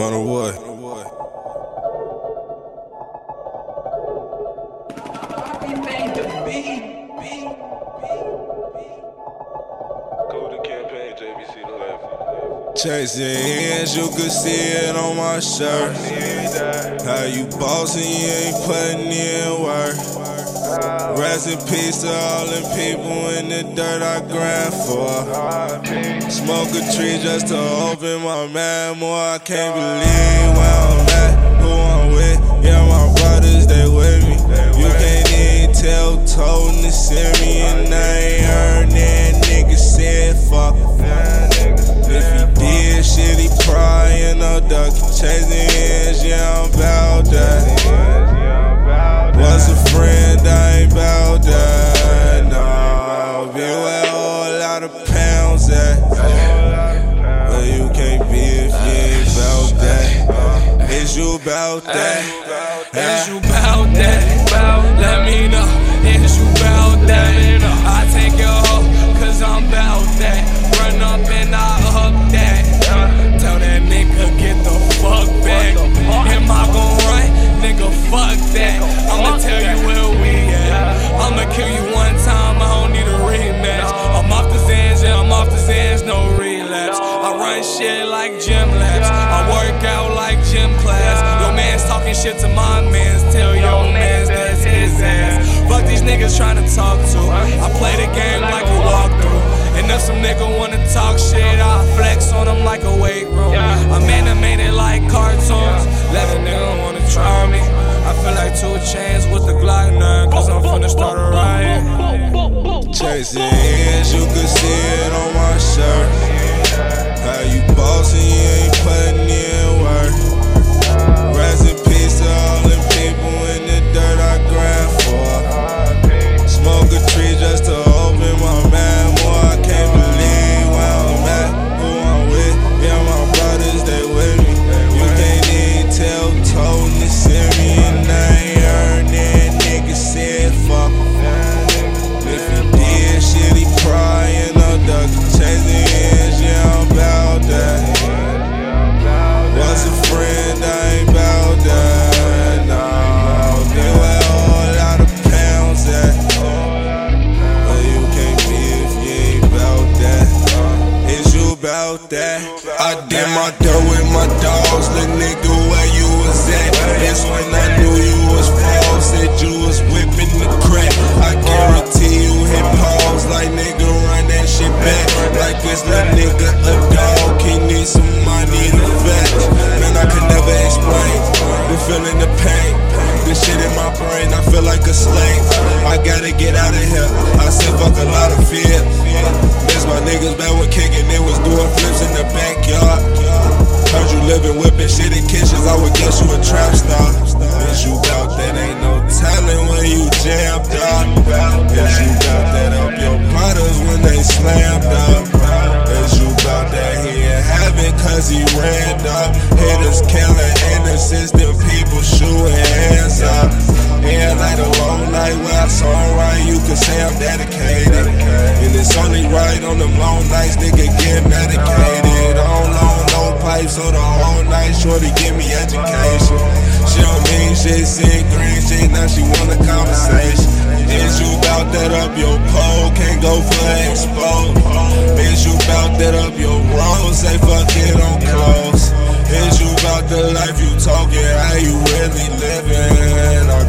The what? Chasing hands, you could see it on my shirt. How you bossing, you ain't putting in work. Rest in peace to all the people in the dirt I grind for. Smoke a tree just to open my mind more. I can't believe where I'm at, who I'm with. Yeah, my brothers, they with me. You can't even tell, told to send me, and I ain't heard that nigga said fuck. If he did shit, he probably no duck. Chasing ends, yeah, I'm about you about that? Is you about that? Let me know. Is you about that? I take your hoe, cause I'm about that. Run up and I up that. Tell that nigga get the fuck back. Am I gon' run? Nigga, fuck that. I'ma tell you where we at. I'ma kill you Shit like gym laps. I work out like gym class. Your man's talking shit to my mans. Tell your mans that's his ass. Fuck these niggas trying to talk to. I play the game like a walkthrough. And if some nigga wanna talk shit, I flex on them like a weight room. I'm animated like cartoons. Let about that? I did my dirt with my dogs, little nigga, where you was at? That's when I knew you was false, said you was whipping the Hitters killing innocents, them people shooting hands up. Yeah, like a long night where I saw right, you can say I'm dedicated. And it's only right on them long nights, nigga get medicated. On long, no pipes, so the whole night, shorty give me education. She don't mean shit, sing green shit, now she want a conversation. Is you bout that up your pole? Can't go for expo. Is you bout that up your road? Say fuck it on close. The life you talking? How you really living?